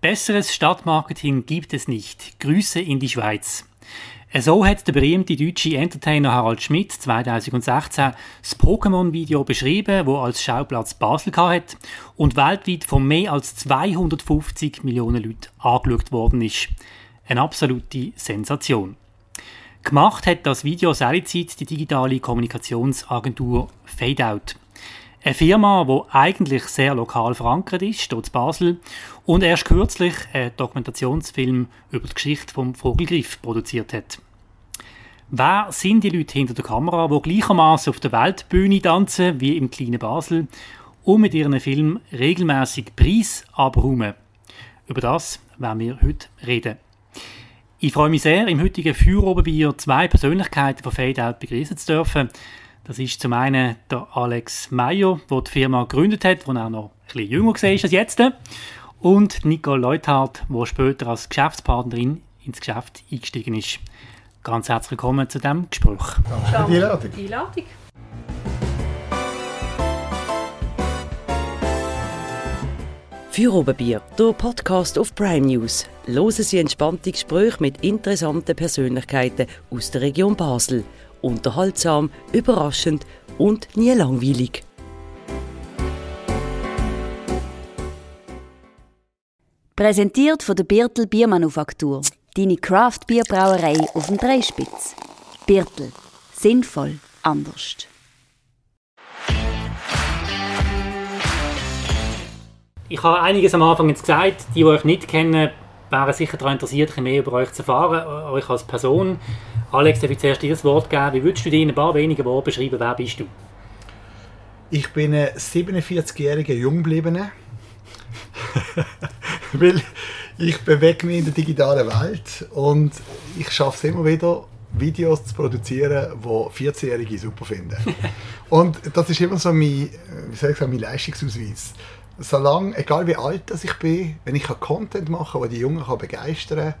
Besseres Stadtmarketing gibt es nicht. Grüße in die Schweiz. So hat der berühmte deutsche Entertainer Harald Schmidt 2016 das Pokémon-Video beschrieben, wo als Schauplatz Basel hat und weltweit von mehr als 250 Millionen Leuten angeschaut worden ist. Eine absolute Sensation. Gemacht hat das Video seinerzeit die digitale Kommunikationsagentur Fadeout. Eine Firma, die eigentlich sehr lokal verankert ist, dort in Basel, und erst kürzlich einen Dokumentationsfilm über die Geschichte vom Vogelgriff produziert hat. Wer sind die Leute hinter der Kamera, die gleichermaßen auf der Weltbühne tanzen wie im kleinen Basel und mit ihren Filmen regelmäßig Preis abräumen? Über das werden wir heute reden. Ich freue mich sehr, im heutigen Feuerobenbier zwei Persönlichkeiten von Fadeout begrüßen zu dürfen. Das ist zum einen der Alex Meyer, der die Firma gegründet hat, der auch noch ein bisschen jünger war als jetzt. Und Nicole Leuthardt, die später als Geschäftspartnerin ins Geschäft eingestiegen ist. Ganz herzlich willkommen zu diesem Gespräch. Danke für die Einladung. Einladung. Feuerobenbier, der Podcast auf Prime News. Hören Sie entspannte Gespräche mit interessanten Persönlichkeiten aus der Region Basel – unterhaltsam, überraschend und nie langweilig. Präsentiert von der Birtel Biermanufaktur. Deine Craft-Bierbrauerei auf dem Dreispitz. Birtel. Sinnvoll. Anders. Ich habe einiges am Anfang jetzt gesagt. Die, die euch nicht kennen, wären sicher daran interessiert, ein mehr über euch zu erfahren, euch als Person. Alex, darf ich zuerst dir das Wort geben? Wie würdest du dir in ein paar wenigen Worten beschreiben, wer bist du? Ich bin ein 47-jähriger Junggebliebener. Weil ich bewege mich in der digitalen Welt und ich schaffe es immer wieder, Videos zu produzieren, die 14-Jährige super finden. und das ist immer so mein, wie soll ich sagen, mein Leistungsausweis. Solange, egal wie alt ich bin, wenn ich Content machen kann, der die Jungen begeistern kann,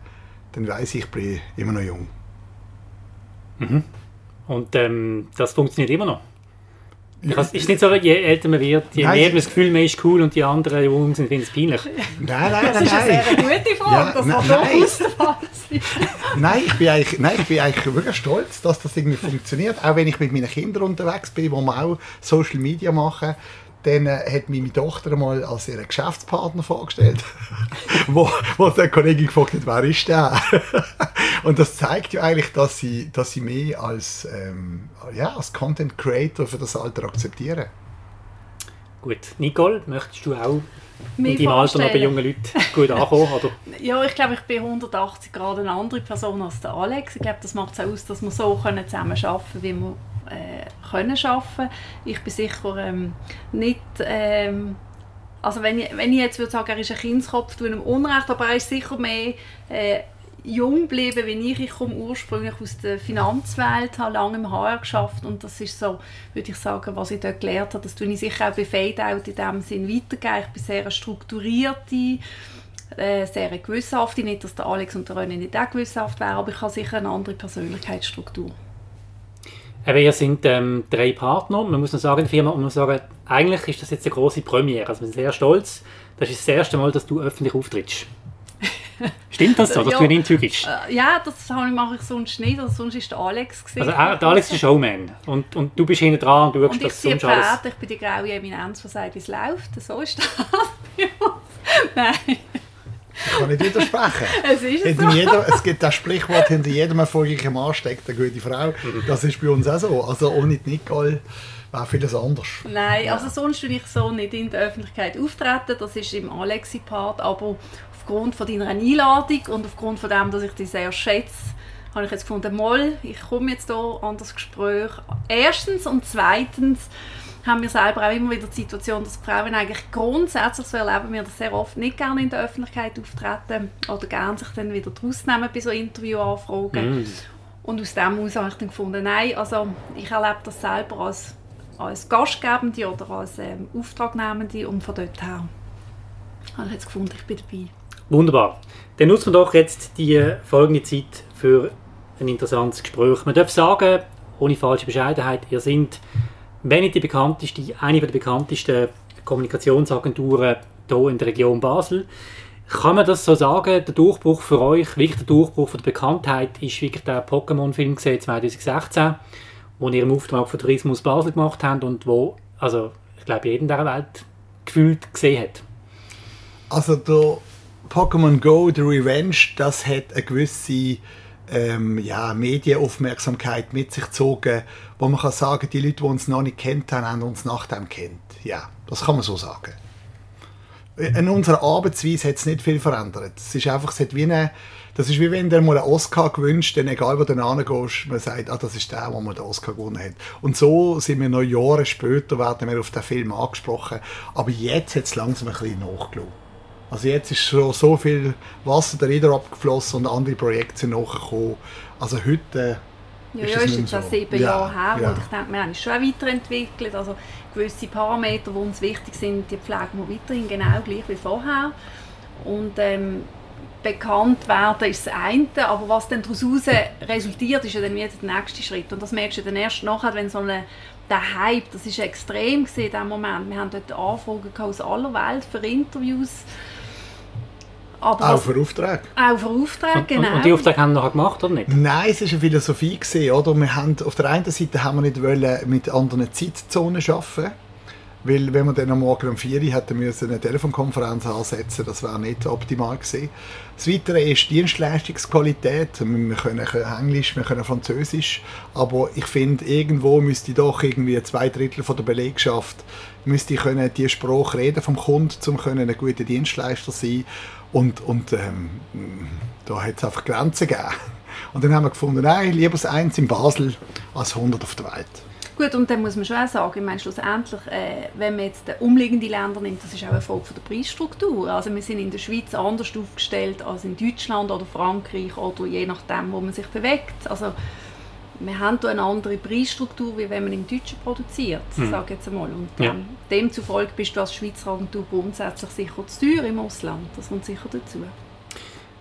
dann weiß ich, ich bin immer noch jung. Mhm. Und ähm, das funktioniert immer noch. Es ist nicht so, je älter man wird, je nein, mehr man das Gefühl, man ist cool und die anderen Jungen sind, finden es peinlich. Nein, nein, das ist eine sehr gute Frage, ja, das nein, durchaus der Fall nein, ich bin eigentlich, nein, ich bin eigentlich wirklich stolz, dass das irgendwie funktioniert. Auch wenn ich mit meinen Kindern unterwegs bin, wo wir auch Social Media machen, dann äh, hat meine Tochter mal als ihren Geschäftspartner vorgestellt, wo, wo der Kollege gefragt hat, wer ist der? und das zeigt ja eigentlich, dass sie, dass sie mich als, ähm, ja, als Content Creator für das Alter akzeptieren. Gut, Nicole, möchtest du auch in deinem Alter noch bei jungen Leuten gut ankommen? Oder? ja, ich glaube, ich bin 180 Grad eine andere Person als der Alex. Ich glaube, das macht es aus, dass wir so zusammen arbeiten können, wie wir können arbeiten. Ich bin sicher ähm, nicht... Ähm, also wenn ich, wenn ich jetzt würde sagen, er ist ein Kindskopf, tue ihm Unrecht, aber er ist sicher mehr äh, jung geblieben wie ich. Ich komme ursprünglich aus der Finanzwelt, habe lange im HR geschafft und das ist so, würde ich sagen, was ich dort gelernt habe. Das tue ich sicher auch bei Fadeout in diesem Sinn weitergeben. Ich bin sehr strukturierte, äh, sehr gewissenhafte. Nicht, dass der Alex und der René nicht auch gewissenhaft wären, aber ich habe sicher eine andere Persönlichkeitsstruktur. Eben, ihr sind ähm, drei Partner. Man muss noch sagen, die Firma, man muss sagen, eigentlich ist das jetzt eine große Premiere. Also wir sind sehr stolz. Das ist das erste Mal, dass du öffentlich auftrittst. Stimmt das so, dass ja, du ein Inzug bist? Äh, ja, das mache ich sonst nicht. Also sonst ist der Alex gewesen. Also der Alex ist der Showman und, und du bist hinten dran und du schaust, dass sonst alles... ich bin die graue Eminenz, die sagt, wie es läuft. So ist das Nein. Ich kann nicht widersprechen. es ist hinter so. Jeder, es gibt das Sprichwort, hinter jedem erfolgreichen Mann steckt eine gute Frau. Das ist bei uns auch so. Also ohne die Nicole wäre vieles anders. Nein, also sonst will ich so nicht in der Öffentlichkeit auftreten. Das ist im Alexi-Part. Aber aufgrund von deiner Einladung und aufgrund von dem, dass ich dich sehr schätze, habe ich jetzt gefunden, mal, ich komme jetzt hier an das Gespräch. Erstens und zweitens haben wir selber auch immer wieder die Situation, dass Frauen eigentlich grundsätzlich, so erleben wir das sehr oft, nicht gerne in der Öffentlichkeit auftreten oder gerne sich dann wieder rausnehmen bei so Interviewanfragen. Mm. Und aus dem heraus habe ich dann gefunden, nein, also ich erlebe das selber als, als Gastgebende oder als ähm, Auftragnehmende und von dort her habe ich jetzt gefunden, ich bin dabei. Wunderbar. Dann nutzen wir doch jetzt die folgende Zeit für ein interessantes Gespräch. Man darf sagen, ohne falsche Bescheidenheit, ihr seid wenn nicht die bekannteste, eine der bekanntesten Kommunikationsagenturen hier in der Region Basel. Kann man das so sagen, der Durchbruch für euch, wirklich der Durchbruch von der Bekanntheit, ist wirklich der Pokémon-Film 2016, den ihr im Auftrag von Tourismus Basel gemacht habt und wo, also ich glaube, jeder in dieser Welt gefühlt gesehen hat? Also der Pokémon Go, The Revenge, das hat eine gewisse ähm, ja, Medienaufmerksamkeit mit sich gezogen, wo man kann sagen, die Leute, die uns noch nicht kennt haben, haben uns nach dem kennt. Ja, das kann man so sagen. In unserer Arbeitsweise hat es nicht viel verändert. Es ist einfach, es hat wie eine, das ist wie wenn du mal einen Oscar gewünscht, dann egal wo du hingehst, man sagt, ah, das ist der, der mal den Oscar gewonnen hat. Und so sind wir noch Jahre später, werden wir auf den Film angesprochen. Aber jetzt hat es langsam ein bisschen nachgelassen. Also jetzt ist schon so viel Wasser da wieder abgeflossen und andere Projekte sind nachgekommen. Also heute ja, ist ja, ist jetzt so. sieben ja, Jahre her ja. und ich denke, wir haben uns schon weiterentwickelt. Also gewisse Parameter, die uns wichtig sind, die pflegen wir weiterhin genau gleich wie vorher. Und ähm, bekannt werden ist das eine, aber was dann daraus resultiert, ist ja dann wieder der nächste Schritt. Und das merkst du dann erst nachher, wenn so eine der Hype, das ist extrem gesehen in diesem Moment. Wir haben dort Anfragen aus aller Welt für Interviews aber auch für Aufträge. Auch für Aufträge, genau. Und, und die Aufträge haben wir nachher gemacht, oder nicht? Nein, es war eine Philosophie, gewesen, oder? Wir haben, auf der einen Seite haben wir nicht wollen mit anderen Zeitzonen arbeiten weil wenn wir dann am Morgen um 4 Uhr hätten müssen eine Telefonkonferenz ansetzen das wäre nicht optimal gewesen. Das Weitere ist Dienstleistungsqualität. Wir können Englisch, wir können Französisch, aber ich finde, irgendwo müsste doch irgendwie zwei Drittel von der Belegschaft müsste können die Sprache reden vom Kunden, um ein guter Dienstleister sein und, und ähm, da hat es einfach Grenzen gegeben. Und dann haben wir gefunden, nein, lieber eins in Basel als 100 auf der Welt. Gut, und dann muss man schon auch sagen, ich meine, schlussendlich, äh, wenn man jetzt umliegende Länder nimmt, das ist auch eine Folge der Preisstruktur. Also wir sind in der Schweiz anders aufgestellt als in Deutschland oder Frankreich oder je nachdem, wo man sich bewegt. Also wir haben hier eine andere Preisstruktur, wie wenn man im Deutschen produziert, mhm. sage jetzt einmal. Und ja. ähm, demzufolge bist du als Schweizer Agentur grundsätzlich sicher zu teuer im Ausland. Das kommt sicher dazu.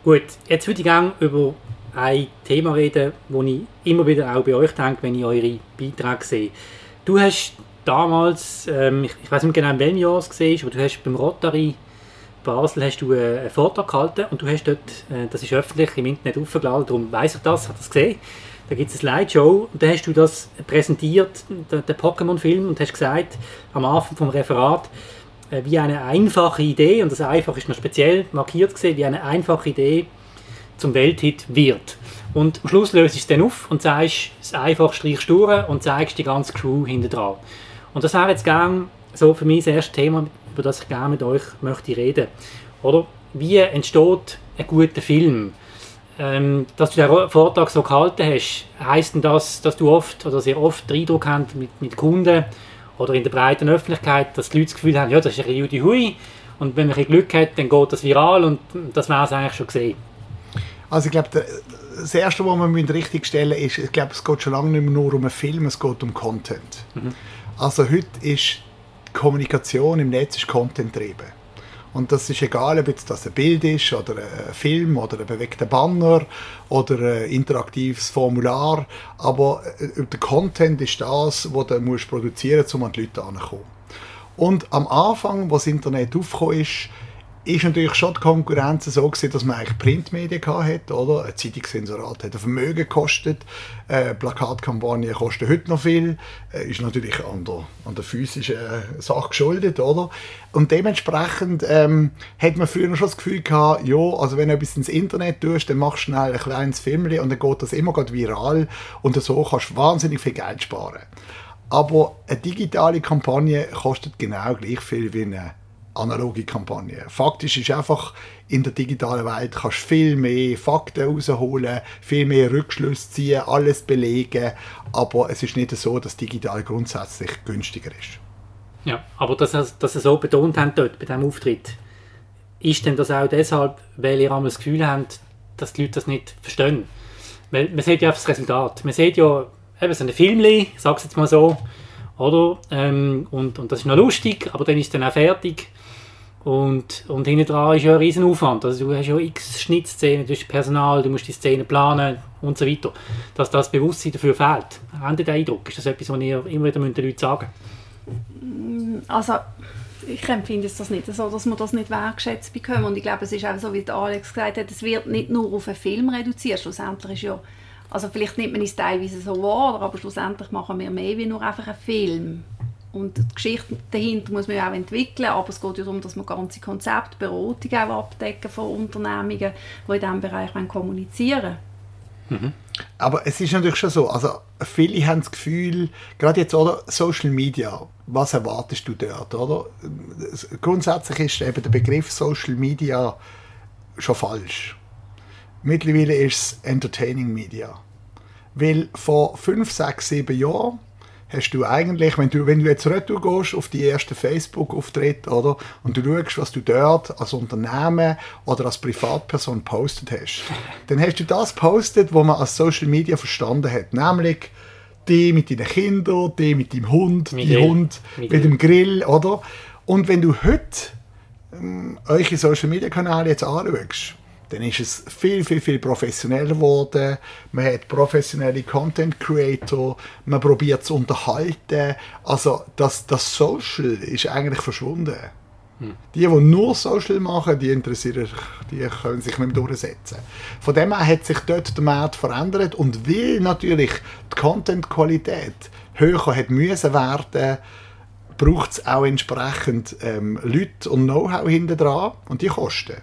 Gut, jetzt würde ich gerne über ein Thema reden, wo ich immer wieder auch bei euch denke, wenn ich eure Beiträge sehe. Du hast damals, ähm, ich, ich weiß nicht genau in welchem Jahr es war, aber du hast beim Rotary Basel hast du äh, einen Vortrag gehalten und du hast dort, äh, das ist öffentlich im Internet aufgeladen, darum weiß ich das, habe das gesehen, da gibt es eine Slideshow und da hast du das präsentiert, den, Pokémon-Film, und hast gesagt, am Anfang vom Referat, äh, wie eine einfache Idee, und das einfach ist noch speziell markiert gesehen, wie eine einfache Idee zum Welthit wird. Und am Schluss löst du es dann auf und sagst, es einfach streichst durch und zeigst die ganze Crew hinter dran. Und das wäre jetzt gerne so für mich das erste Thema, über das ich gerne mit euch möchte reden. Oder wie entsteht ein guter Film? Ähm, dass du den Vortrag so gehalten hast, heisst denn das, dass du oft oder sehr oft den Eindruck hast mit, mit Kunden oder in der breiten Öffentlichkeit, dass die Leute das Gefühl haben, ja, das ist ein Judy Hui und wenn man ein Glück hat, dann geht das viral und das wäre es eigentlich schon gesehen. Also ich glaube, das Erste, was man richtig stellen ist, ich glaube, es geht schon lange nicht mehr nur um einen Film, es geht um Content. Mhm. Also heute ist Kommunikation im Netz ist Content getrieben. Und das ist egal, ob jetzt das ein Bild ist oder ein Film oder ein bewegter Banner oder ein interaktives Formular. Aber äh, der Content ist das, was du musst produzieren musst, um an die Leute heranzukommen. Und am Anfang, als das Internet aufgekommen ist, ist natürlich schon die Konkurrenz so gewesen, dass man eigentlich Printmedien hatte, oder? Ein Zeitungssensorat hat ein Vermögen gekostet, äh, Plakatkampagnen kosten heute noch viel, äh, ist natürlich an der, an der physischen äh, Sache geschuldet, oder? Und dementsprechend ähm, hat man früher schon das Gefühl gehabt, ja, also wenn du etwas ins Internet tust, dann machst du schnell ein kleines Film und dann geht das immer viral und so kannst du wahnsinnig viel Geld sparen. Aber eine digitale Kampagne kostet genau gleich viel wie eine analoge Kampagne. Faktisch ist einfach, in der digitalen Welt kannst du viel mehr Fakten herausholen, viel mehr Rückschlüsse ziehen, alles belegen, aber es ist nicht so, dass digital grundsätzlich günstiger ist. Ja, aber dass, dass Sie so betont haben dort bei diesem Auftritt, ist denn das auch deshalb, weil ihr das Gefühl habt, dass die Leute das nicht verstehen? Weil man sieht ja das Resultat. Man sieht ja eben so ein Film, ich sage es jetzt mal so, oder? Ähm, und, und das ist noch lustig, aber dann ist dann auch fertig. Und, und hinten dran ist ja ein riesen Aufwand. Also du hast ja x Schnittszenen, du hast Personal, du musst die Szenen planen und so weiter. Dass das Bewusstsein dafür fehlt. Haben Sie den Eindruck? Ist das etwas, was ihr immer wieder den Leuten sagen mm, Also ich empfinde es das nicht so, dass man das nicht wertschätzt bekommen. Und ich glaube, es ist auch so, wie Alex gesagt hat, es wird nicht nur auf einen Film reduziert. Schlussendlich ist ja, also vielleicht nimmt man es teilweise so wahr, aber schlussendlich machen wir mehr wie nur einfach einen Film. Und die Geschichte dahinter muss man ja auch entwickeln, aber es geht ja darum, dass man ganze Konzepte, Beratung auch abdecken von Unternehmungen, die in diesem Bereich kommunizieren mhm. Aber es ist natürlich schon so, also viele haben das Gefühl, gerade jetzt oder Social Media, was erwartest du dort, oder? Grundsätzlich ist eben der Begriff Social Media schon falsch. Mittlerweile ist es Entertaining Media. Weil vor fünf, sechs, sieben Jahren hast du eigentlich, wenn du, wenn du jetzt retour gehst auf die ersten Facebook-Auftritte, oder, und du schaust, was du dort als Unternehmen oder als Privatperson postet hast, dann hast du das postet, was man als Social Media verstanden hat, nämlich die mit deinen Kindern, die mit deinem Hund, mit die Hund mit, mit dem Grill, oder? Und wenn du heute ähm, eure Social Media Kanäle jetzt anschaust, dann ist es viel, viel, viel professioneller geworden. Man hat professionelle Content Creator, man probiert zu unterhalten. Also das, das Social ist eigentlich verschwunden. Hm. Die, die nur Social machen, die interessieren die können sich nicht mehr durchsetzen. Von dem her hat sich dort der Markt verändert und weil natürlich die Content-Qualität höher hat müssen werden, braucht es auch entsprechend ähm, Leute und Know-how hinter dran und die kosten.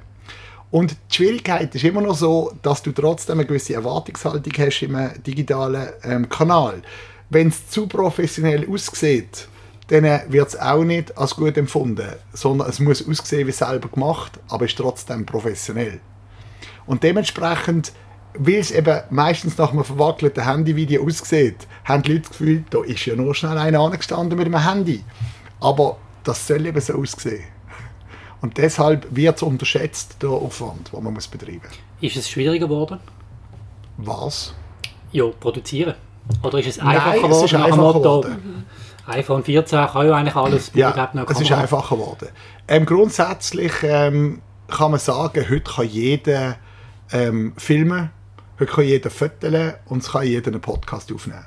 Und die Schwierigkeit ist immer noch so, dass du trotzdem eine gewisse Erwartungshaltung hast im digitalen ähm, Kanal. Wenn es zu professionell aussieht, dann wird es auch nicht als gut empfunden, sondern es muss aussehen wie selber gemacht, aber ist trotzdem professionell. Und dementsprechend, weil es eben meistens nach einem verwackelten Handyvideo aussieht, haben die Leute das Gefühl, da ist ja nur schnell einer angestanden mit einem Handy. Aber das soll eben so aussehen. Und deshalb wird unterschätzt, der Aufwand, den man muss betreiben muss. Ist es schwieriger geworden? Was? Ja, produzieren. Oder ist es einfacher Nein, geworden? Es ist einfacher geworden. iPhone 14 kann ja eigentlich alles. Ja, es ist einfacher geworden. Ähm, grundsätzlich ähm, kann man sagen, heute kann jeder ähm, filmen, heute kann jeder fotografieren und es kann jeder einen Podcast aufnehmen.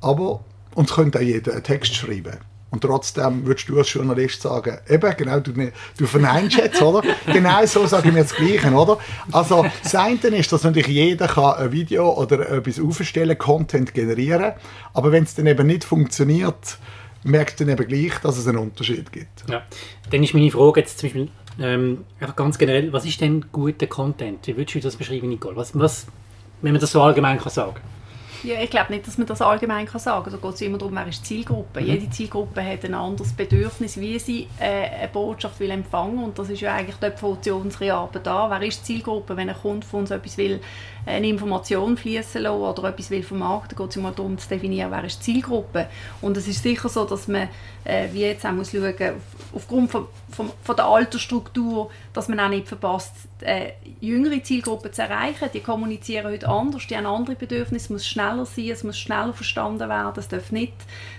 Aber uns könnte auch jeder einen Text schreiben. Und trotzdem würdest du als Journalist sagen, eben, genau, du, du verneinst jetzt, oder? genau so sagen wir das Gleiche, oder? Also, das eine ist, dass natürlich jeder kann ein Video oder etwas aufstellen, Content generieren, aber wenn es dann eben nicht funktioniert, merkst du dann eben gleich, dass es einen Unterschied gibt. Ja, dann ist meine Frage jetzt zum Beispiel ähm, einfach ganz generell, was ist denn guter Content? Wie würdest du das beschreiben, Nicole? Was, was, wenn man das so allgemein kann sagen ja, ich glaube nicht, dass man das allgemein kann sagen kann. Da geht es immer darum, wer ist Zielgruppe. Mhm. Jede Zielgruppe hat ein anderes Bedürfnis, wie sie äh, eine Botschaft will empfangen Und das ist ja eigentlich dort von unsere Arbeit da. Wer ist die Zielgruppe, wenn ein Kunde von uns etwas will, eine Information fließen lassen oder etwas will vermarkten, geht es immer darum zu definieren, wer ist die Zielgruppe. Und es ist sicher so, dass man, äh, wie jetzt auch muss schauen, aufgrund von, von, von, der Altersstruktur, dass man auch nicht verpasst, äh, jüngere Zielgruppen zu erreichen. Die kommunizieren heute anders, die haben andere Bedürfnisse, es muss schneller sein, es muss schneller verstanden werden, es darf nicht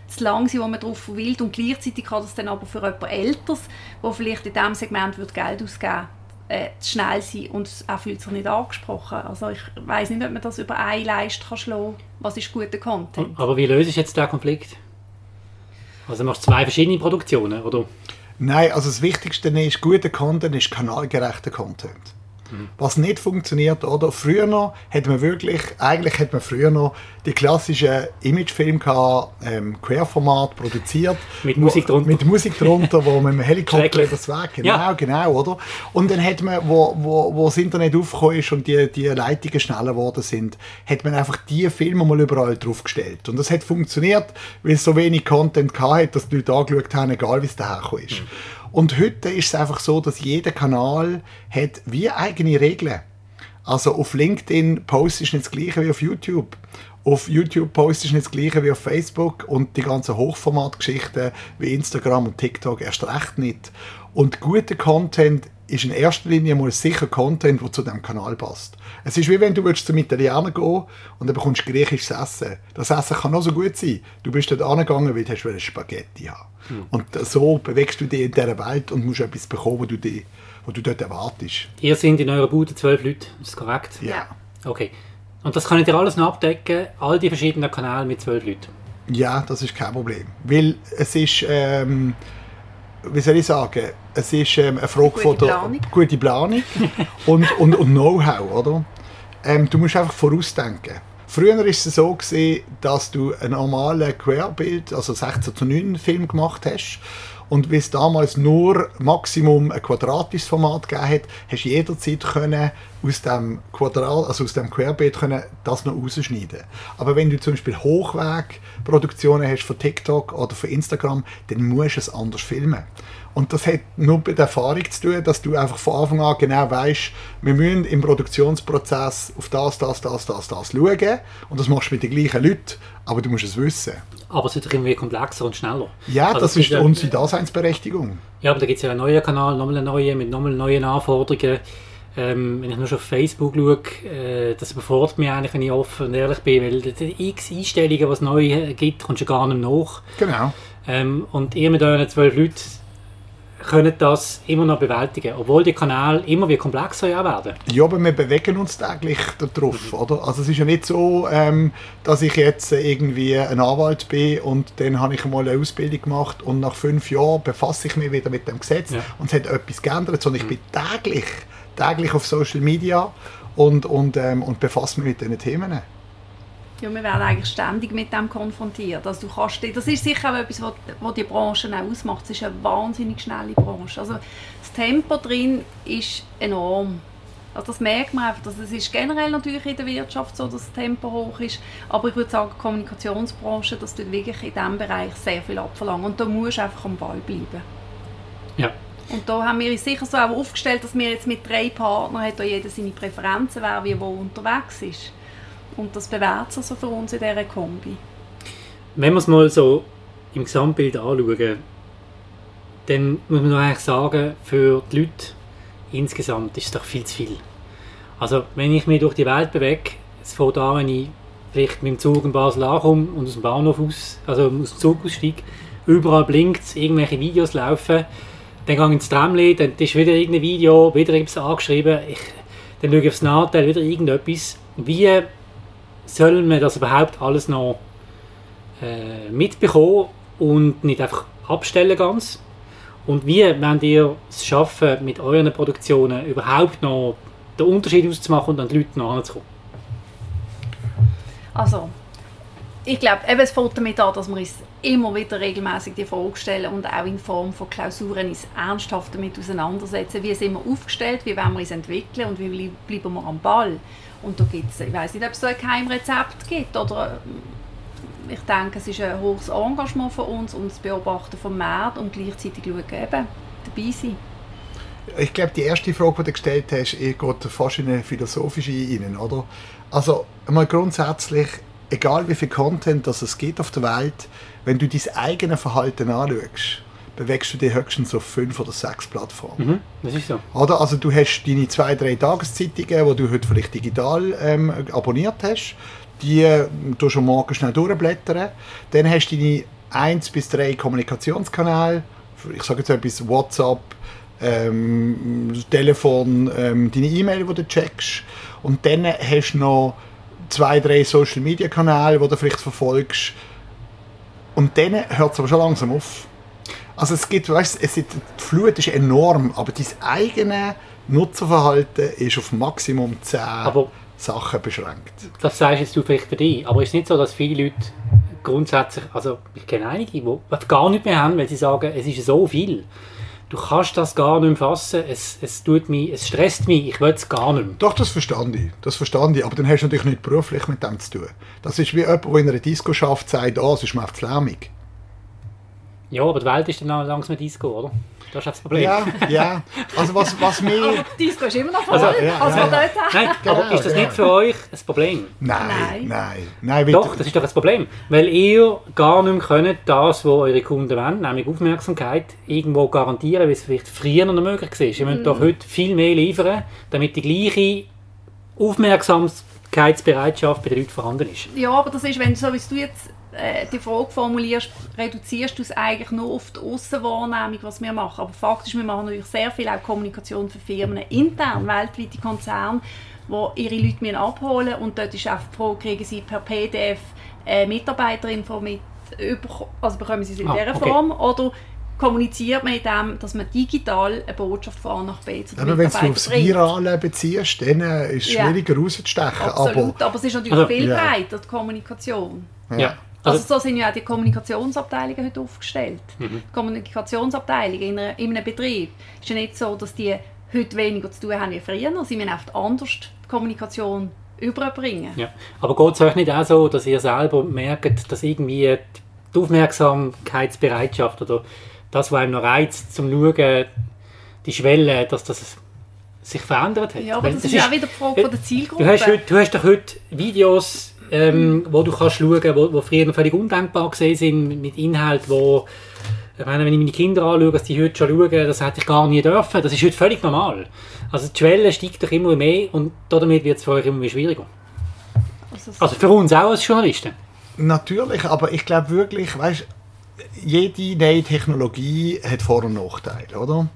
zu lang sein, wo man darauf verwillt und gleichzeitig kann das dann aber für jemand Älteres, der vielleicht in diesem Segment wird Geld ausgeben äh, zu schnell sein und er fühlt sich nicht angesprochen. Also ich weiß nicht, ob man das über eine Leiste kann schlagen kann, was ist guter Content. Aber wie löse ich jetzt den Konflikt? Also machst du zwei verschiedene Produktionen, oder? Nein, also das Wichtigste ist, guter Content ist kanalgerechter Content. Was nicht funktioniert, oder? Früher noch hat man wirklich, eigentlich hat man früher noch die klassischen Imagefilme gehabt, ähm, Querformat produziert. Mit Musik drunter. Mit Musik drunter, wo man mit dem Helikopter das Weg, genau, ja. genau, oder? Und dann hat man, wo, wo, wo das Internet aufgekommen ist und die, die Leitungen schneller geworden sind, hat man einfach die Filme mal überall draufgestellt. Und das hat funktioniert, weil es so wenig Content gehabt dass die Leute angeschaut haben, egal wie es dahergekommen ist. Mhm. Und heute ist es einfach so, dass jeder Kanal hat wie eigene Regeln. Also auf LinkedIn postest du nicht das gleiche wie auf YouTube. Auf YouTube postest du nicht das gleiche wie auf Facebook und die ganzen Hochformatgeschichten wie Instagram und TikTok erst recht nicht. Und guter Content ist in erster Linie mal sicher Content, der zu diesem Kanal passt. Es ist wie wenn du zum Italiener gehen und dann bekommst du griechisches Essen. Das Essen kann auch so gut sein. Du bist dort angegangen, weil du Spaghetti haben mhm. Und so bewegst du dich in dieser Welt und musst etwas bekommen, was du, dich, was du dort erwartest. Ihr sind in eurer Bude zwölf Leute, ist das korrekt? Ja. Okay. Und das kann ich dir alles noch abdecken, all die verschiedenen Kanäle mit zwölf Leuten? Ja, das ist kein Problem. Weil es ist... Ähm, wie soll ich sagen, es ist ähm, eine Frage Gute von der Planung. gute Planung und, und, und Know-how, oder? Ähm, du musst einfach vorausdenken. Früher war es so, gewesen, dass du einen normalen Querbild, also 16 zu 9 Film gemacht hast. Und wie es damals nur Maximum ein quadratisches Format gegeben hat, hast du jederzeit können aus dem Quadrat, also aus dem Querbild können das noch rausschneiden. Aber wenn du zum Beispiel Hochwegproduktionen hast von TikTok oder von Instagram, dann musst du es anders filmen. Und das hat nur mit der Erfahrung zu tun, dass du einfach von Anfang an genau weißt, wir müssen im Produktionsprozess auf das, das, das, das, das schauen. Und das machst du mit den gleichen Leuten, aber du musst es wissen. Aber es wird doch irgendwie komplexer und schneller. Ja, Also das ist ja- unsere Daseinsberechtigung. Ja, aber da gibt es ja einen neuen Kanal, nochmal einen neuen, mit nochmal neuen Anforderungen. Ähm, wenn ich nur schon auf Facebook schaue, äh, das überfordert mich eigentlich, wenn ich offen und ehrlich bin, weil die x Einstellungen, die es neu äh, gibt, kommst du gar nicht mehr nach. Genau. Ähm, und ihr mit euren zwölf Leuten könnt das immer noch bewältigen, obwohl die Kanäle immer wie komplexer ja werden. Ja, aber wir bewegen uns täglich darauf, oder? Also es ist ja nicht so, ähm, dass ich jetzt irgendwie ein Anwalt bin und dann habe ich mal eine Ausbildung gemacht und nach fünf Jahren befasse ich mich wieder mit dem Gesetz Ja. und es hat etwas geändert, sondern ich bin täglich, täglich auf Social Media und, und, ähm, und befasse mich mit diesen Themen. Ja, wir werden eigentlich ständig mit dem konfrontiert. Also du kannst, das ist sicher auch etwas, was, was die Branche auch ausmacht. Es ist eine wahnsinnig schnelle Branche. Also das Tempo drin ist enorm. Also das merkt man einfach. dass Es ist generell natürlich in der Wirtschaft so, dass das Tempo hoch ist. Aber ich würde sagen, die Kommunikationsbranche, das tut wirklich in diesem Bereich sehr viel abverlangen. Und da musst du einfach am Ball bleiben. Ja. Und da haben wir uns sicher so auch aufgestellt, dass wir jetzt mit drei Partnern hat da jeder seine Präferenzen, wer wie wo unterwegs ist. Und das bewährt sich so für uns in dieser Kombi. Wenn wir es mal so im Gesamtbild anschauen, dann muss man doch eigentlich sagen, für die Leute insgesamt ist es doch viel zu viel. Also wenn ich mich durch die Welt bewege, es fängt an, wenn ich vielleicht mit dem Zug in Basel ankomme und aus dem Bahnhof aus, also aus dem Zug aussteige, überall blinkt irgendwelche Videos laufen, dann gehe ich ins Tramli, dann ist wieder irgendein Video, wieder etwas angeschrieben, ich, dann schaue ich aufs Nachteil, wieder irgendetwas. Wie soll man das überhaupt alles noch äh, mitbekommen und nicht einfach abstellen ganz? Und wie wollt ihr es schaffen, mit euren Produktionen überhaupt noch den Unterschied auszumachen und an die Leute nachzukommen? Also, ich glaube, es fängt damit an, dass wir uns immer wieder regelmäßig die Frage stellen und auch in Form von Klausuren uns ernsthaft damit auseinandersetzen. Wie sind wir aufgestellt, wie wollen wir uns entwickeln und wie bleiben wir am Ball? Und da gibt es, ich weiß nicht, ob es da ein Geheimrezept gibt oder äh, ich denke, es ist ein hohes Engagement von uns und das Beobachten vom Markt und gleichzeitig schauen, eben, dabei sein. Ich glaube, die erste Frage, die du gestellt hast, eh, geht fast in eine philosophische rein, oder? Also, einmal grundsätzlich, egal wie viel Content das es gibt auf der Welt, wenn du dein eigenes Verhalten anschaust, bewegst du dich höchstens auf fünf oder sechs Plattformen. Mhm, das ist so. Oder? Also du hast deine zwei, drei Tageszeitungen, die du heute vielleicht digital ähm, abonniert hast, die äh, du schon morgen schnell durchblättern. Dann hast du deine eins bis drei Kommunikationskanäle, ich sage jetzt etwas, WhatsApp, ähm, Telefon, ähm, deine E-Mail, die du checkst. Und dann hast du noch zwei, drei Social Media Kanäle, die du vielleicht verfolgst. Und dann hört es aber schon langsam auf. Also es gibt, weißt, es ist, die Flut ist enorm, aber dein eigene Nutzerverhalten ist auf Maximum 10 Aber- Sachen beschränkt. Das sagst jetzt du vielleicht für dich, aber es ist nicht so, dass viele Leute grundsätzlich, also ich kenne einige, die gar nicht mehr haben, weil sie sagen, es ist so viel. Du kannst das gar nicht fassen, es, es, tut mich, es stresst mich, ich will es gar nicht mehr. Doch, das verstand ich. Das verstand ich. Aber dann hast du natürlich nicht beruflich mit dem zu tun. Das ist wie jemand, der in einer Disco schafft, sagt, oh, es ist mir einfach zu lärmig. Ja, aber die Welt ist dann auch langsam Disco, oder? Das ist auch das Problem. Ja, ja. Also was, was mir... Die Disco ist immer noch voll, Also, ja, als ja, ja. Nein, aber Genau, ist das nicht für euch ein Problem? Nein, Nein. nein, nein. Doch, das ist doch ein Problem. Weil ihr gar nicht mehr könnt, das, was eure Kunden wollen, nämlich Aufmerksamkeit, irgendwo garantieren, wie es vielleicht früher noch möglich war. Ihr müsst doch heute viel mehr liefern, damit die gleiche Aufmerksamkeitsbereitschaft bei den Leuten vorhanden ist. Ja, aber das ist, wenn du, so wie du jetzt äh, die Frage formulierst, reduzierst du es eigentlich nur auf die Aussenwahrnehmung, was wir machen. Aber faktisch, wir machen natürlich sehr viel auch Kommunikation für Firmen intern, weltweite Konzerne, wo ihre Leute müssen abholen und dort ist auch die Frage, kriegen sie per PDF äh, Mitarbeiterinfo mit, über, also bekommen sie sie in Ah, dieser okay. Form oder kommuniziert man in dem, dass man digital eine Botschaft von A nach B zu den Aber wenn du aufs Virale beziehst, dann äh, ist es schwieriger ja. rauszustechen. Absolut, aber, aber, es ist natürlich also, viel breiter, die Kommunikation. Ja. ja. Also, also so sind ja auch die Kommunikationsabteilungen heute aufgestellt. Mhm. Die Kommunikationsabteilung in, einer, in einem Betrieb ist ja nicht so, dass die heute weniger zu tun haben wie früher. Sie müssen oft anders die Kommunikation überbringen. Ja. Aber geht es euch nicht auch so, dass ihr selber merkt, dass irgendwie die Aufmerksamkeitsbereitschaft oder das, was einem noch reizt, zum Schauen, die Schwelle, dass das sich verändert hat? Ja, aber das, das ist ja auch wieder die Frage von der Zielgruppe. Du hast, heute, du hast doch heute Videos, ähm, wo du kannst schauen kannst, wo, wo früher noch völlig undenkbar gesehen sind, mit Inhalt, wo ich meine, wenn ich meine Kinder anschaue, dass die heute schon schauen, das hätte ich gar nie dürfen. Das ist heute völlig normal. Also die Schwelle steigt doch immer mehr und damit wird es für euch immer schwieriger. Also, also für uns auch als Journalisten. Natürlich, aber ich glaube wirklich, weißt, jede neue Technologie hat Vor- und Nachteile, oder?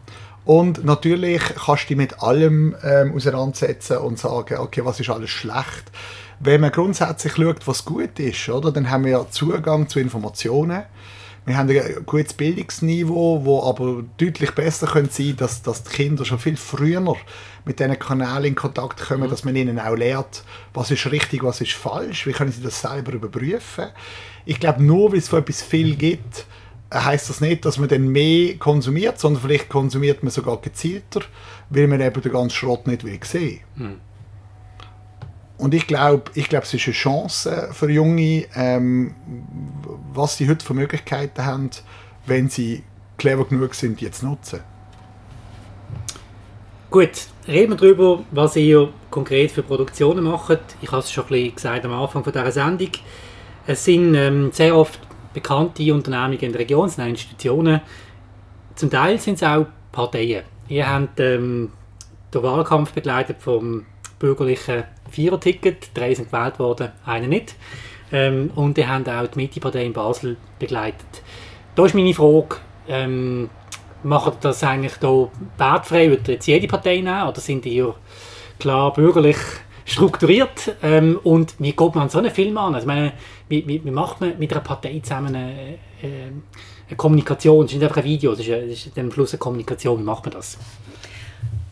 Und natürlich kannst du dich mit allem ähm, auseinandersetzen und sagen, okay, was ist alles schlecht. Wenn man grundsätzlich schaut, was gut ist, oder, dann haben wir ja Zugang zu Informationen wir haben ein gutes Bildungsniveau, wo aber deutlich besser könnte sein, dass, dass die Kinder schon viel früher mit diesen Kanälen in Kontakt kommen, mhm. dass man ihnen auch lehrt, was ist richtig, was ist falsch, wie können sie das selber überprüfen. Ich glaube, nur weil es von etwas viel gibt, heißt das nicht, dass man dann mehr konsumiert, sondern vielleicht konsumiert man sogar gezielter, weil man eben den ganzen Schrott nicht will sehen. Mhm. Und ich glaube, ich glaub, es ist eine Chance für Junge, ähm, was sie heute für Möglichkeiten haben, wenn sie clever genug sind, die zu nutzen. Gut, reden wir darüber, was ihr konkret für Produktionen macht. Ich habe es schon ein gesagt am Anfang dieser Sendung. Es sind ähm, sehr oft bekannte Unternehmungen in der Region, es sind Institutionen. Zum Teil sind es auch Parteien. Ihr habt ähm, den Wahlkampf begleitet vom bürgerlichen Viererticket. Drei sind gewählt worden, einer nicht. Ähm, und die haben auch die Mitte-Partei in Basel begleitet. Da ist meine Frage, ähm, macht das eigentlich hier wertfrei? Wird jetzt jede Partei nehmen oder sind die hier klar bürgerlich strukturiert? Ähm, und wie geht man an so einen Film an? Also, meine, wie, wie, wie, macht man mit einer Partei zusammen eine, äh, eine Kommunikation? Es ist nicht einfach ein Video, es ist, ist am Schluss eine Kommunikation. Wie macht man das?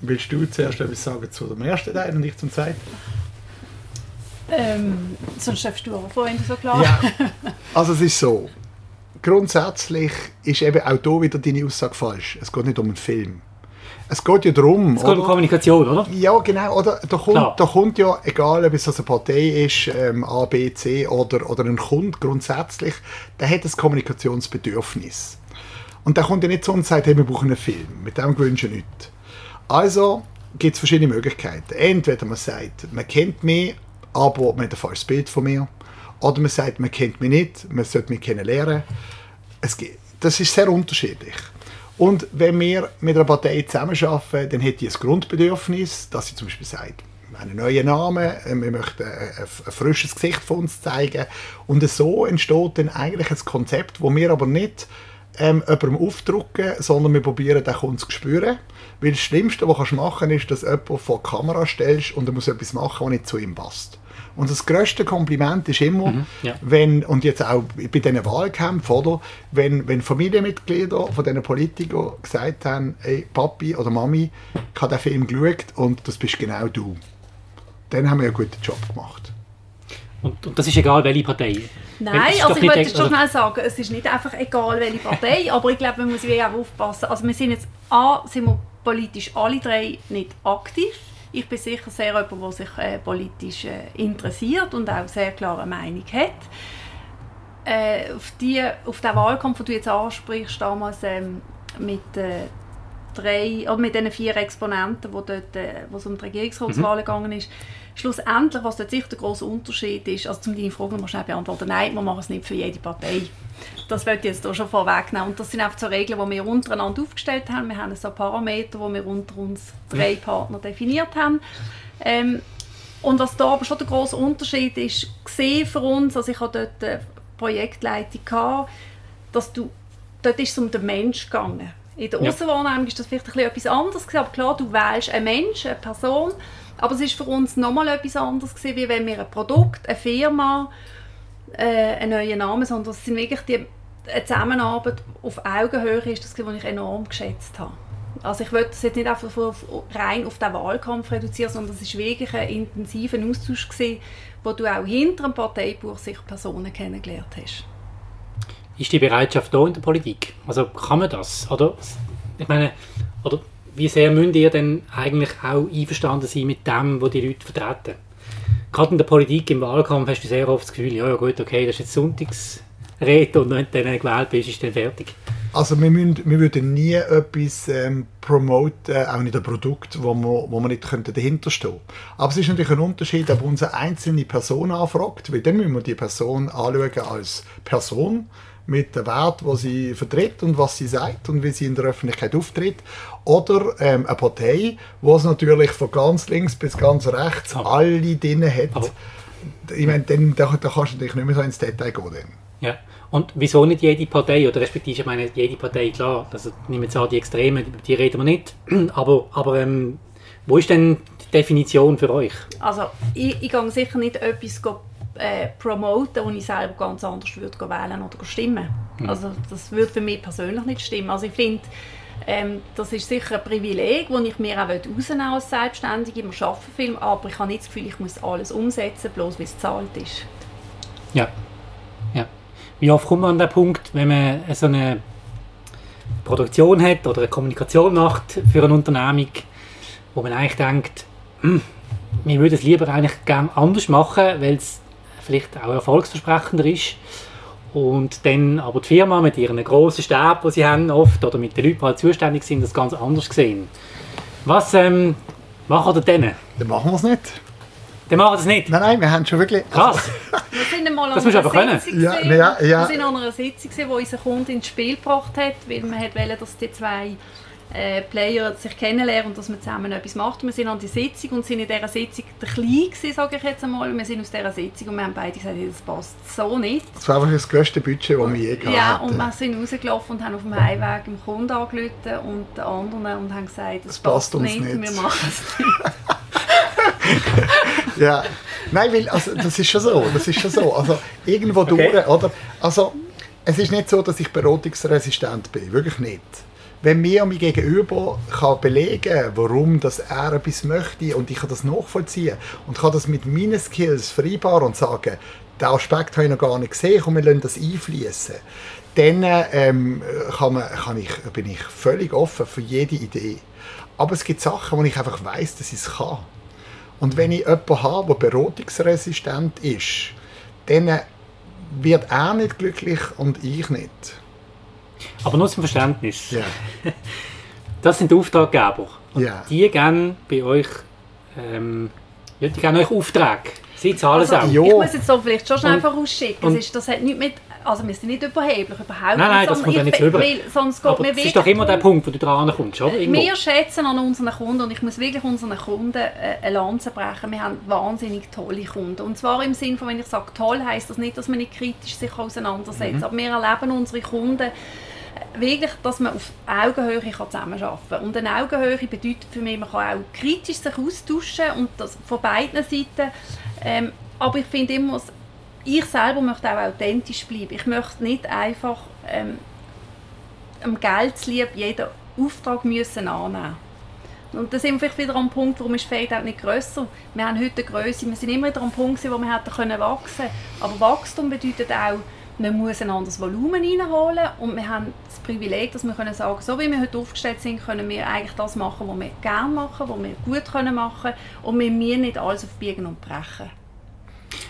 Willst du zuerst etwas sagen zu dem ersten Teil und ich zum zweiten? Ähm, sonst darfst du auch vorhin so klar. Ja. Also es ist so, grundsätzlich ist eben auch hier wieder deine Aussage falsch. Es geht nicht um einen Film. Es geht ja darum. Es geht um Kommunikation, oder? Ja, genau. Oder, da, kommt, da kommt ja, egal ob es also eine Partei ist, ähm, A, B, C oder, oder ein Kunde grundsätzlich, der hat ein Kommunikationsbedürfnis. Und der kommt ja nicht zu uns und sagt, hey, wir brauchen einen Film. Mit dem gewünschen wir nichts. Also gibt es verschiedene Möglichkeiten. Entweder man sagt, man kennt mich, aber man ein falsches Bild von mir. Oder man sagt, man kennt mich nicht, man sollte mich kennenlernen. Es gibt, das ist sehr unterschiedlich. Und wenn wir mit einer Partei zusammenarbeiten, dann hat die ein Grundbedürfnis, dass sie zum Beispiel sagt, einen neuen Namen, äh, wir möchten ein, frisches Gesicht von uns zeigen. Und so entsteht dann eigentlich ein Konzept, wo wir aber nicht ähm, jemandem aufdrucken, sondern wir probieren den Kunden zu spüren. Weil das Schlimmste, was du machen kannst, ist, dass du jemanden vor die Kamera stellst und er muss etwas machen, was nicht zu ihm passt. Und das größte Kompliment ist immer, mhm, ja. wenn, und jetzt auch bei diesen Wahlkämpfen, oder, wenn, wenn Familienmitglieder von diesen Politikern gesagt haben, hey, Papi oder Mami, ich habe den Film geschaut und das bist genau du. Dann haben wir einen guten Job gemacht. Und, und das ist egal, welche Partei? Nein, also ich wollte schon schnell sagen, es ist nicht einfach egal, welche Partei, aber ich glaube, man muss auch aufpassen. Also wir sind jetzt, A, sind wir politisch alle drei nicht aktiv. Ich bin sicher sehr jemand, der sich äh, politisch äh, interessiert und auch sehr klare Meinung hat. Äh, auf, die, auf den Wahlkampf, den du jetzt ansprichst, damals ähm, mit äh, drei, oder mit den vier Exponenten, wo, dort, äh, wo es um die Regierungsratswahlen mhm. gegangen ist, schlussendlich, was dort sicher der große Unterschied ist, also um deine Frage mal schnell beantworten, nein, wir machen es nicht für jede Partei. Das ich jetzt hier schon vorwegnehmen. Und das sind einfach so Regeln, die wir untereinander aufgestellt haben. Wir haben so Parameter, die wir unter uns drei Partner definiert haben. Ähm, und was da aber schon der große Unterschied ist, gesehen für uns, also ich hatte dort eine Projektleitung, gehabt, dass du, dort ist es um den Menschen gegangen. In der Außenwahrnehmung ja. ist das vielleicht etwas anderes, aber klar, du wählst einen Menschen, eine Person, aber es ist für uns nochmal etwas anderes gewesen, wie wenn wir ein Produkt, eine Firma, äh, einen neuen Namen, sondern es sind wirklich die eine Zusammenarbeit auf Augenhöhe ist das, was ich enorm geschätzt habe. Also ich würde das jetzt nicht einfach rein auf den Wahlkampf reduzieren, sondern es war wirklich ein intensiver Austausch, gewesen, wo du auch hinter dem Parteibuch sich Personen kennengelernt hast. Ist die Bereitschaft da in der Politik? Also kann man das? Oder, ich meine, oder wie sehr müsst ihr denn eigentlich auch einverstanden sein mit dem, was die Leute vertreten? Gerade in der Politik, im Wahlkampf hast du sehr oft das Gefühl, ja, ja gut, okay, das ist jetzt Sonntagsrede und wenn du dann gewählt bist, ist dann fertig. Also wir, müssen, wir würden nie etwas ähm, promoten, auch nicht ein Produkt, wo man, wo man nicht könnte dahinter stehen Aber es ist natürlich ein Unterschied, ob uns eine einzelne Person anfragt, weil dann müssen wir die Person anschauen als Person mit dem Wert, wo sie vertritt und was sie sagt und wie sie in der Öffentlichkeit auftritt. Oder ähm, eine Partei, wo es natürlich von ganz links bis ganz rechts alle drin hat. Ich meine, dann, da, da kannst du natürlich nicht mehr so ins Detail gehen. Dann. Ja. Und wieso nicht jede Partei, oder respektive, ich meine, jede Partei, klar, also nehmen jetzt an, die Extremen, die reden wir nicht, aber, aber ähm, wo ist denn die Definition für euch? Also, ich, ich gehe sicher nicht etwas äh, promoten, wo ich selber ganz anders würde wählen oder stimmen. Mhm. Also, das würde für mich persönlich nicht stimmen. Also, ich finde, ähm, das ist sicher ein Privileg, das ich mir auch rausnehmen als Selbstständige. Wir arbeiten viel, aber ich habe nicht das Gefühl, ich muss alles umsetzen, bloß weil es zahlt ist. Ja. Wie oft kommt man an den Punkt, wenn man so eine Produktion hat oder eine Kommunikation macht für eine Unternehmung, wo man eigentlich denkt, hm, wir würden es lieber eigentlich gerne anders machen, weil es vielleicht auch erfolgsversprechender ist. Und dann aber die Firma mit ihren grossen Stab, die sie haben oft, oder mit den Leuten, die halt zuständig sind, das ganz anders sehen. Was ähm, machen wir denn? Dann machen wir es nicht. Dann machen wir das nicht? Nein, nein, wir haben schon wirklich... Krass. wir sind einmal das musst du aber können. Ja, ja, ja. Wir sind an einer Sitzung, wo unser Kunde ins Spiel gebracht hat, weil man wollte, dass die zwei äh, Player sich kennenlernen und dass man zusammen etwas macht. wir sind an die Sitzung und sind in dieser Sitzung der klein gewesen, sage ich jetzt einmal. Wir sind aus dieser Sitzung und wir haben beide gesagt, das passt so nicht. Das war einfach das größte Budget, das wir je gehabt Ja, und wir sind rausgelaufen und haben auf dem Heimweg im Kunden angerufen und den anderen und haben gesagt, das, das passt, passt nicht, nicht, wir machen es nicht. ja, nein, weil, also, das ist schon so, das ist schon so. Also, irgendwo okay. durch, oder? Also, es ist nicht so, dass ich beratungsresistent bin, wirklich nicht wenn mir mein Gegenüber kann belegen warum das er etwas möchte und ich kann das nachvollziehen und kann das mit meinen Skills vereinbaren und sagen, den Aspekt habe ich noch gar nicht gesehen und wir lassen das einfließen, dann ähm, kann man, kann ich, bin ich völlig offen für jede Idee. Aber es gibt Sachen, wo ich einfach weiß, dass ich es kann. Und wenn ich jemanden habe, der beratungsresistent ist, dann wird er nicht glücklich und ich nicht. Aber nur zum Verständnis. Ja. Das sind die Auftraggeber. Und ja. die geben bei euch, ähm, ja, die geben euch Aufträge. Sie zahlen also, es auch. Ich muss jetzt so vielleicht schon schnell vorausschicken. ist, das hat nicht mit, also wir sind nicht überheblich, überhaupt Nein, nein, das kommt ja nicht rüber. Sonst geht Aber das ist doch immer der Punkt, wo du dran kommst, oder? Irgendwo. Wir schätzen an unseren Kunden und ich muss wirklich unseren Kunden äh, eine Lanze brechen. Wir haben wahnsinnig tolle Kunden. Und zwar im Sinne von, wenn ich sage toll, heisst das nicht, dass man nicht kritisch sich auseinandersetzt. Mhm. Aber wir erleben unsere Kunden wirklich, dass man auf Augenhöhe zusammenarbeiten kann. Und eine Augenhöhe bedeutet für mich, man kann auch kritisch sich austauschen und das von beiden Seiten. Ähm, aber ich finde immer, ich selber möchte auch authentisch bleiben. Ich möchte nicht einfach ähm, am Geld lieb jeden Auftrag müssen annehmen und da sind wir vielleicht wieder am Punkt, warum ist Fade nicht grösser. Wir haben heute eine Größe, wir sind immer wieder am Punkt, wo wir hätten können wachsen. Aber Wachstum bedeutet auch, man muss ein anderes Volumen reinholen und wir haben das Privileg, dass wir können sagen, so wie wir heute aufgestellt sind, können wir eigentlich das machen, was wir gerne machen, was wir gut können machen und wir müssen nicht alles auf Biegen und Brechen.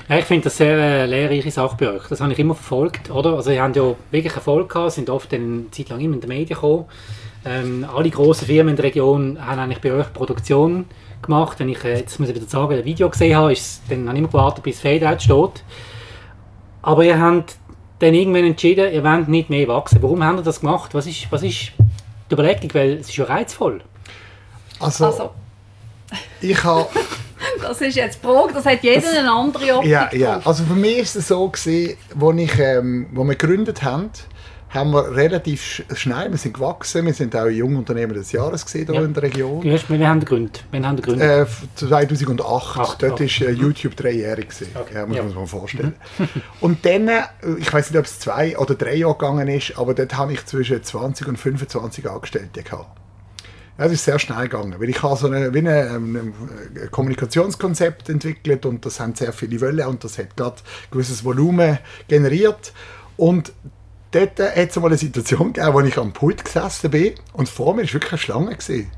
Ja, ich finde das sehr äh, lehrreiche Sache bei euch. Das habe ich immer verfolgt, oder? Also ihr habt ja wirklich Erfolg gehabt, sind oft eine Zeit lang immer in den Medien gekommen. Ähm, alle grossen Firmen in der Region haben eigentlich bei euch Produktion gemacht. Wenn ich äh, jetzt muss ich wieder sagen, ein Video gesehen habe, ist, dann habe ich immer gewartet, bis Fade-Out steht. Aber ihr habt dann irgendwann entschieden, ihr wollt nicht mehr wachsen. Warum habt ihr das gemacht? Was ist, was ist die Überlegung? Weil es ist ja reizvoll. Also, also. ich habe... das ist jetzt Frage, das hat jeder das, eine andere Optik. Ja, ja. Also für mich war es so, gewesen, wo, ich, ähm, wo wir gegründet haben, haben wir relativ schnell, wir sind gewachsen, wir sind auch Jungunternehmer des Jahres gesehen hier ja. in der Region. Erst, wir haben gegründet. Wir haben gegründet. Äh, 2008, Ach, dort war äh, YouTube dreijährig. Okay. Ja, muss man sich mal vorstellen. und dann, äh, ich weiß nicht, ob es zwei oder drei Jahre gegangen ist, aber dort habe ich zwischen 20 und 25 Angestellte gehabt. Es ist sehr schnell gegangen, weil ich habe so eine, wie eine, ähm, ein Kommunikationskonzept entwickelt und das haben sehr viele Welle und das hat gerade ein gewisses Volumen generiert und dort hat es mal eine Situation gegeben, wo ich am Pult gesessen bin und vor mir war wirklich eine Schlange. Gewesen.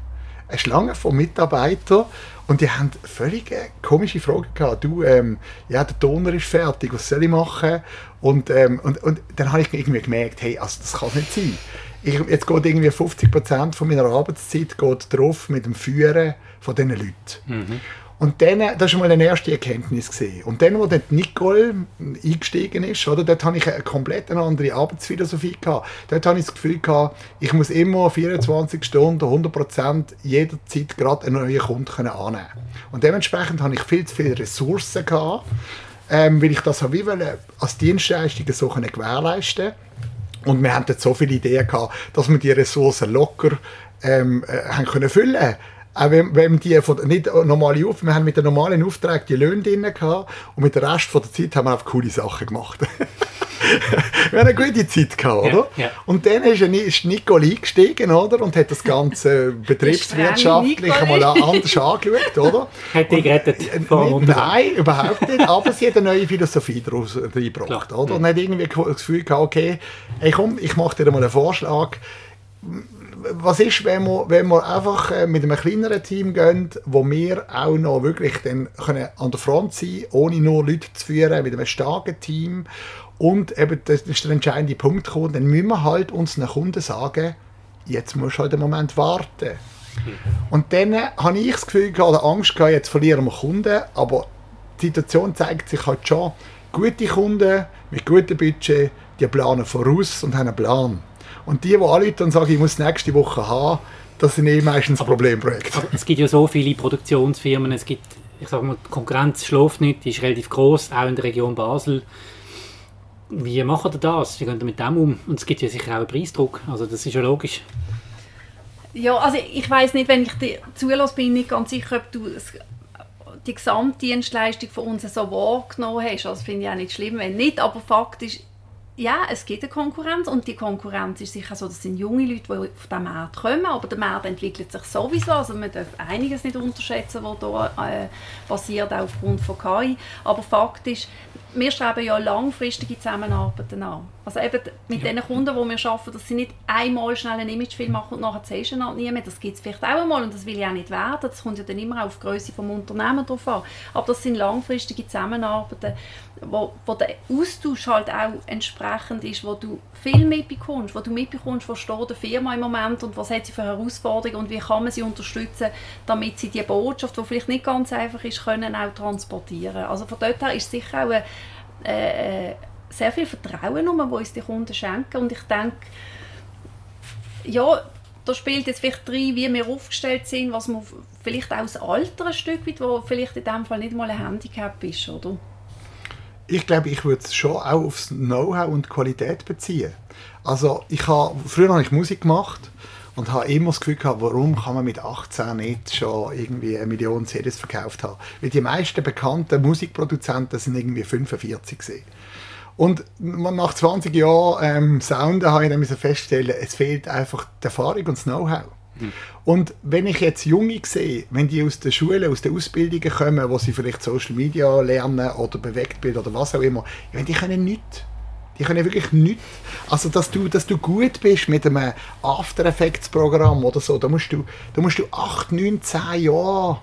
Eine Schlange von Mitarbeitern und die haben völlig komische Fragen gehabt. Du, ähm, ja, der Toner ist fertig, was soll ich machen? Und, ähm, und, und dann habe ich irgendwie gemerkt, hey, also das kann nicht sein ich, jetzt geht irgendwie 50% von meiner Arbeitszeit geht drauf mit dem Führen von diesen Leuten. Mhm. Und dann, das war mal eine erste Erkenntnis. Gewesen. Und dann, wo dann Nicole eingestiegen ist, oder, dort hatte ich eine komplett andere Arbeitsphilosophie. Gehabt. Dort hatte ich das Gefühl, gehabt, ich muss immer 24 Stunden, 100% jederzeit gerade einen neuen Kunden annehmen Und dementsprechend hatte ich viel zu viele Ressourcen, gehabt, ähm, weil ich das wie als Dienstleistung so gewährleisten konnte. Und wir hatten so viele Ideen gehabt, dass wir die Ressourcen locker ähm, äh, haben können füllen auch wenn, wenn die von, nicht normale Auf wir haben mit den normalen Aufträgen die Löhne drin gehabt und mit dem Rest von der Zeit haben wir einfach coole Sachen gemacht. wir haben eine gute Zeit gehabt, oder? Ja, ja. Und dann ist, ist Nicole eingestiegen, oder? Und hat das Ganze betriebswirtschaftlich einmal anders angeschaut, oder? Hat die gerettet? Nein, überhaupt nicht. Aber sie hat eine neue Philosophie daraus reingebracht, oder? Und hat irgendwie das Gefühl gehabt, okay, hey, komm, ich mache dir mal einen Vorschlag was ist, wenn wir, wenn wir einfach äh, mit einem kleineren Team gehen, wo wir auch noch wirklich dann können an der Front sein ohne nur Leute zu führen, mit einem starken Team und eben, das ist der entscheidende Punkt gekommen, dann müssen wir halt unseren Kunden sagen, jetzt musst du halt einen Moment warten. Und dann habe ich das Gefühl oder Angst gehabt, jetzt verlieren wir Kunden, aber die Situation zeigt sich halt schon, gute Kunden mit gutem Budget, die planen voraus und haben einen Plan. Und die, die anrufen und sagen, ich muss nächste Woche haben, das sind eh meistens Problemprojekte. es gibt ja so viele Produktionsfirmen, es gibt, ich sage mal, die Konkurrenz schläft nicht, die ist relativ groß, auch in der Region Basel. Wie macht ihr das? Wie geht ihr mit dem um? Und es gibt ja sicher auch einen Preisdruck, also das ist ja logisch. Ja, also ich weiß nicht, wenn ich dir zulasse, bin ich nicht ganz sicher, ob du die Gesamtdienstleistung von uns so wahrgenommen hast. Also finde ich auch nicht schlimm, wenn nicht, aber faktisch ja, es gibt eine Konkurrenz und die Konkurrenz ist sicher so, das sind junge Leute, die auf den Markt kommen, aber der Markt entwickelt sich sowieso, also man darf einiges nicht unterschätzen, was hier äh, passiert, auch aufgrund von KI, aber Fakt ist, wir streben ja langfristige Zusammenarbeiten an. Also eben mit ja. den Kunden, die wir arbeiten, dass sie nicht einmal schnell ein Imagefilm machen und nachher siehst du nie mehr. Das gibt es vielleicht auch einmal und das will ich auch nicht werden. Das kommt ja dann immer auf die Größe des Unternehmens drauf an. Aber das sind langfristige Zusammenarbeiten, wo, wo der Austausch halt auch entsprechend ist, wo du viel mitbekommst, wo du mitbekommst, wo steht die Firma im Moment und was hat sie für Herausforderungen und wie kann man sie unterstützen, damit sie die Botschaft, die vielleicht nicht ganz einfach ist, können auch transportieren. Also von dort her ist sicher auch eine, äh, sehr viel Vertrauen, das uns die Kunden schenken und ich denke, ja, da spielt jetzt vielleicht rein, wie wir aufgestellt sind, was man vielleicht auch das Alter ein Stück weit, wo vielleicht in dem Fall nicht mal ein Handicap ist, oder? Ich glaube, ich würde es schon auch aufs Know-how und Qualität beziehen. Also ich habe, früher habe ich Musik gemacht und habe immer das Gefühl gehabt, warum kann man mit 18 nicht schon irgendwie eine Million CDs verkauft haben. Weil die meisten bekannten Musikproduzenten sind irgendwie 45 gewesen. Und nach 20 Jahren ähm, Sound habe ich dann feststellen, es fehlt einfach die Erfahrung und das Know-how. Mhm. Und wenn ich jetzt Junge sehe, wenn die aus der Schule, aus den Ausbildungen kommen, wo sie vielleicht Social Media lernen oder Bewegtbild oder was auch immer, meine, die können nichts. Die können wirklich nichts. Also, dass du, dass du gut bist mit einem After Effects Programm oder so, da musst du, da musst du 8, 9, 10 Jahre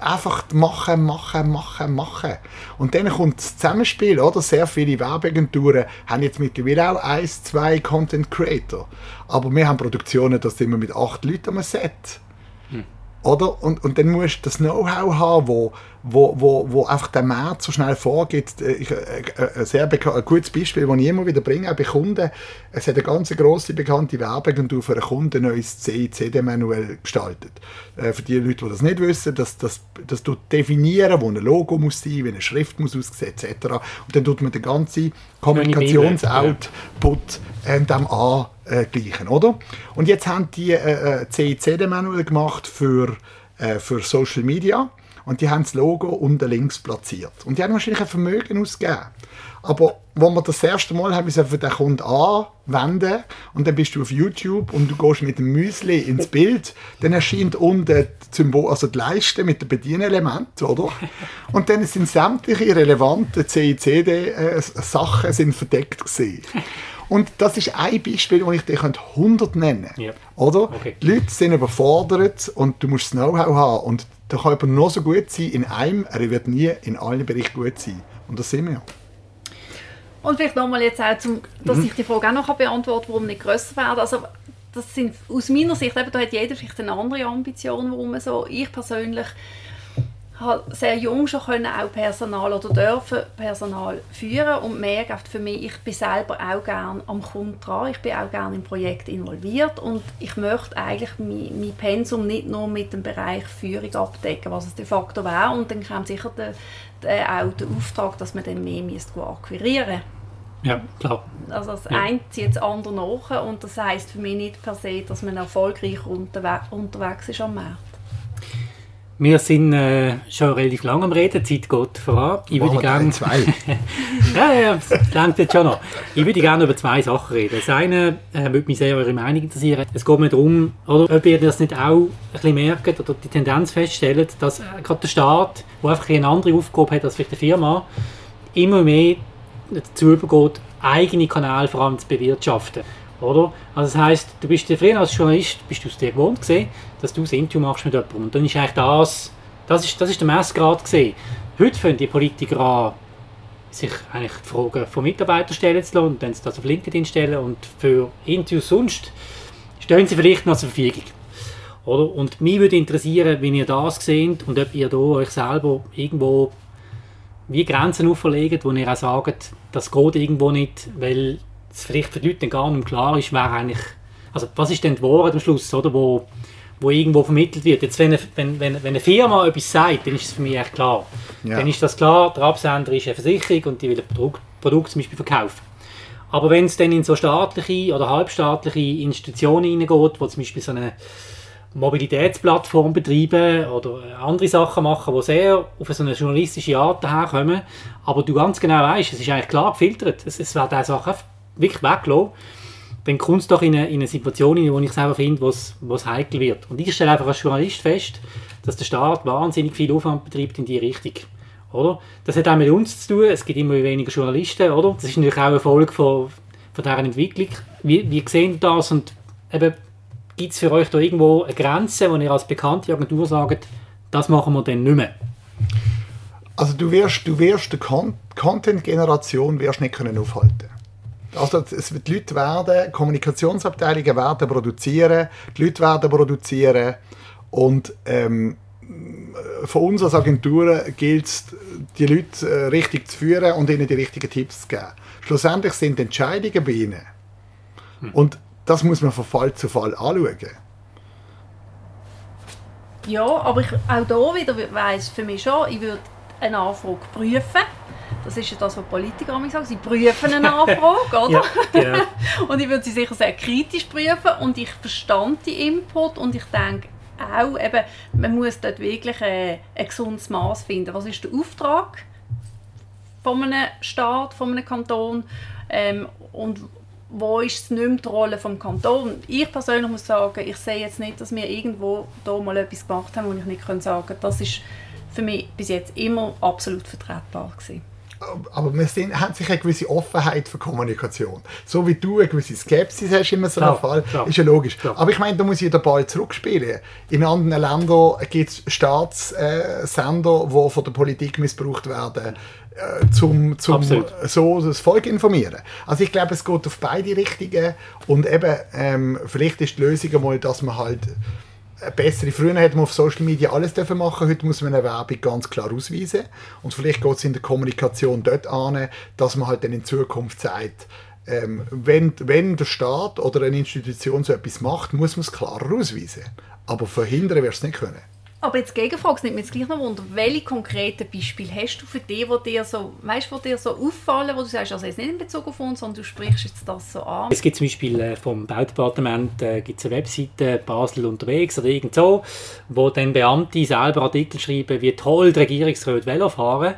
einfach machen, machen, machen, machen. Und dann kommt das Zusammenspiel, oder? Sehr viele Werbeagenturen haben jetzt mittlerweile auch ein, zwei Content Creator. Aber wir haben Produktionen, da sind wir mit acht Leuten am Set. Hm. Oder? Und, und dann musst du das Know-how haben, wo, wo, wo, wo einfach der Markt so schnell vorgeht. Äh, ich, äh, äh, ein sehr ein gutes Beispiel, das ich immer wieder bringe, auch bei Kunden. Es hat eine ganz grosse bekannte Werbeagentur für einen Kunden ein neues CICD-Manuell gestaltet. Für die Leute, die das nicht wissen, dass das, das tut definieren, wo ein Logo muss sein, wie eine Schrift muss aussehen, etc. Und dann tut man den ganzen Kommunikationsoutput äh, dem angleichen, oder? Und jetzt haben die äh, CICD-Manuell gemacht für, äh, für Social Media und die haben das Logo unten links platziert. Und die haben wahrscheinlich ein Vermögen ausgegeben. Aber wo wir das erste Mal haben wir für den Kunden anwenden und dann bist du auf YouTube und du gehst mit dem Müsli ins Bild, dann erscheint unten das Symbol, also die Leiste mit dem Bedienelement, oder? Und dann sind sämtliche relevanten CICD-Sachen sind verdeckt gesehen. Und das ist ein Beispiel, wo ich dir 100 nennen könnte. Yep. Oder? Okay. Die Leute sind überfordert und du musst das Know-how haben. Und da kann jemand noch so gut sein in einem, er wird nie in allen Bereichen gut sein. Und das sind wir ja. Und vielleicht nochmal jetzt auch, zum, dass mhm. ich die Frage auch noch beantworten kann, warum nicht grösser werden. Also das sind aus meiner Sicht, eben, da hat jeder vielleicht eine andere Ambition, warum man so, ich persönlich habe sehr jung schon können auch Personal oder dürfen Personal führen und merke für mich, ich bin selber auch gerne am Kunden dran, ich bin auch gerne im Projekt involviert und ich möchte eigentlich mein, mein Pensum nicht nur mit dem Bereich Führung abdecken, was es de facto wäre und dann kommt sicher der, der, auch der Auftrag, dass man dann mehr akquirieren ja, klar. Also das ja. eine zieht das andere nach und das heisst für mich nicht per se, dass man erfolgreich unterwe unterwegs ist am Markt. Wir sind äh, schon relativ lange am Reden, die Zeit geht voran. Ich würde gerne... Zwei. ja, ja, das langt jetzt schon noch. Ich würde gerne über zwei Sachen reden. Das eine äh, würde mich sehr eure Meinung interessieren. Es geht mir darum, oder, ob ihr das nicht auch ein bisschen merkt oder die Tendenz feststellt, dass äh, gerade der Staat, der einfach eine andere Aufgabe hat als vielleicht eine Firma, immer mehr dazu übergeht, eigene Kanäle vor allem zu bewirtschaften. Oder? Also das heisst, du bist früher als Journalist bist du es dir gewohnt gewesen, dass du ein Interview machst mit jemandem. Und dann ist eigentlich das, das ist, das ist der Messgrad gewesen. Heute fangen die Politiker an, sich eigentlich die Fragen von Mitarbeitern stellen zu lassen und dann das auf LinkedIn stellen und für Interviews sonst stehen sie vielleicht noch zur Verfügung. Oder? Und mich würde interessieren, wie ihr das seht und ob ihr da euch selber irgendwo wie Grenzen auferlegt, wo ihr auch sagt, das geht irgendwo nicht, weil es vielleicht für die Leute gar nicht klar ist, wer eigentlich, also was ist denn die Wahrheit am Schluss, oder, wo, wo irgendwo vermittelt wird. Jetzt, wenn, wenn, wenn, wenn eine Firma etwas sagt, dann ist es für mich echt klar. Ja. Dann ist das klar, der Absender ist eine Versicherung und die will ein Produkt, Produkt zum Beispiel verkaufen. Aber wenn es dann in so staatliche oder halbstaatliche Institutionen hineingeht, wo zum Beispiel so eine Mobilitätsplattform betreiben oder andere Sachen machen, die sehr auf so eine journalistische Art daherkommen, aber du ganz genau weißt, es ist eigentlich klar gefiltert, es, es werden Sachen wirklich weggelassen, dann kommt es doch in eine, in eine Situation, in der ich selber finde, wo es heikel wird. Und ich stelle einfach als Journalist fest, dass der Staat wahnsinnig viel Aufwand betreibt in diese Richtung. Oder? Das hat auch mit uns zu tun, es gibt immer weniger Journalisten, oder? Das ist natürlich auch eine Folge von, von dieser Entwicklung. Wie, wie sehen das und gibt es für euch da irgendwo eine Grenze, wo ihr als bekannte Agentur sagt, das machen wir dann nicht mehr? Also du wirst, du wirst die Content-Generation nicht können aufhalten also es wird, die Leute werden, Kommunikationsabteilungen werden produzieren, die Leute werden produzieren und ähm, von uns als Agentur gilt es, die Leute äh, richtig zu führen und ihnen die richtigen Tipps zu geben. Schlussendlich sind Entscheidungen bei ihnen. Hm. Und das muss man von Fall zu Fall anschauen. Ja, aber ich, auch hier wieder weiss für mich schon, ich würde eine Anfrage prüfen das ist ja das, was Politiker sagen. Sie prüfen eine Anfrage, oder? ja, yeah. und ich würde sie sicher sehr kritisch prüfen und ich verstand die Input und ich denke auch, eben, man muss dort wirklich ein, ein gesundes Maß finden. Was ist der Auftrag von einem Staat, von einem Kanton ähm, und wo ist es nicht mehr die Rolle des Kantons? Ich persönlich muss sagen, ich sehe jetzt nicht, dass wir irgendwo da mal etwas gemacht haben, wo ich nicht sagen kann, das ist für mich bis jetzt immer absolut vertretbar gewesen aber wir sind, haben sich eine gewisse Offenheit für Kommunikation. So wie du eine gewisse Skepsis hast in so einem Fall, klar. ist ja logisch. Klar. Aber ich meine, da muss ich den Ball zurückspielen. In anderen Ländern gibt es Staatssender, die von der Politik missbraucht werden, äh, zum, zum so das Volk informieren. Also ich glaube, es geht auf beide Richtungen und eben, ähm, vielleicht ist die Lösung einmal, dass man halt bessere. Früher hätte man auf Social Media alles dürfen machen, heute muss man eine Werbung ganz klar ausweisen. Und vielleicht geht es in der Kommunikation dort an, dass man halt dann in Zukunft sagt, ähm, wenn, wenn der Staat oder eine Institution so etwas macht, muss man es klarer ausweisen. Aber verhindern wirst du es nicht können. Aber jetzt Gegenfrage, es nimmt mich jetzt gleich noch Wunder, welche konkreten Beispiele hast du für die, die dir so, weißt, die dir so auffallen, wo du sagst, also jetzt nicht in Bezug auf uns, sondern du sprichst jetzt das so an? Es gibt zum Beispiel äh, vom Baudepartement äh, gibt's eine Webseite Basel unterwegs oder irgend so, wo dann Beamte selber Artikel schreiben, wie toll die Regierungsräte Velo fahren.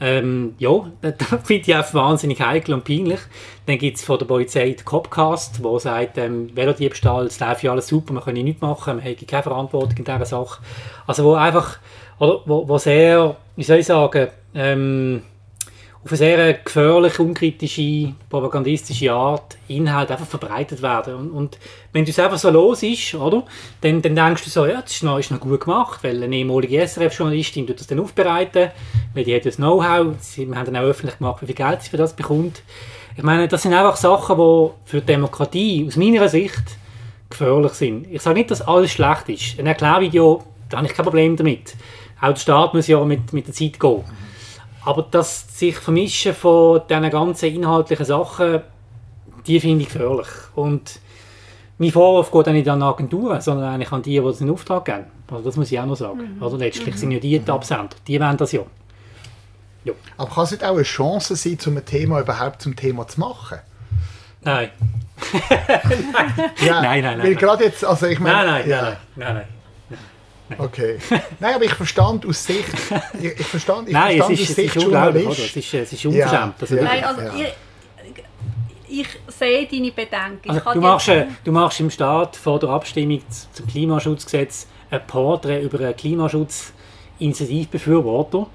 Ähm, ja, das finde ich auch wahnsinnig heikel und peinlich. Dann gibt es von der Polizei den Copcast, der sagt, ähm, Velodiebstahl, es läuft ja alles super, man kann nichts machen, man hat keine Verantwortung in dieser Sache. Also wo einfach, oder wo, wo sehr, wie soll ich sagen, ähm, auf eine sehr gefährliche, unkritische, propagandistische Art Inhalte einfach verbreitet werden. Und, und wenn du einfach so los ist, oder, dann, dann denkst du so, ja, das ist noch, ist noch gut gemacht, weil eine ehemalige SRF-Journalistin tut das dann aufbereiten, weil die hat das Know-how, wir haben dann auch öffentlich gemacht, wie viel Geld sie für das bekommt. Ich meine, das sind einfach Sachen, die für die Demokratie aus meiner Sicht gefährlich sind. Ich sage nicht, dass alles schlecht ist. Ein Erklärvideo, da habe ich kein Problem damit. Auch der Staat muss ja mit, mit der Zeit gehen. Aber das sich vermischen von diesen ganzen inhaltlichen Sachen, die finde ich gefährlich. Und mein Vorwurf geht auch nicht an Agenturen, sondern eigentlich an die, die das in Auftrag geben. Also das muss ich auch noch sagen. Mhm. Also letztlich sind ja die die Absender. Die wollen das ja. ja. Aber kann es nicht auch eine Chance sein, um ein Thema überhaupt zum Thema zu machen? Nein. Ja, Nein, nein, nein, Weil nein. gerade jetzt, also ich meine, Nein, nein, ja, nein, nein, nein. Okay. Nein, aber ich verstand aus Sicht, ich, ich verstand, ich Nein, es verstand ist, aus es ist Sicht unglaublich, oder? Es ist, es ist unverschämt. Also Ja. Nein, also Ja. ich, ich sehe deine Bedenken. Also, du, machst, äh, du machst im Staat vor der Abstimmung zum Klimaschutzgesetz ein Porträt über einen Klimaschutzinitiativbefürworter.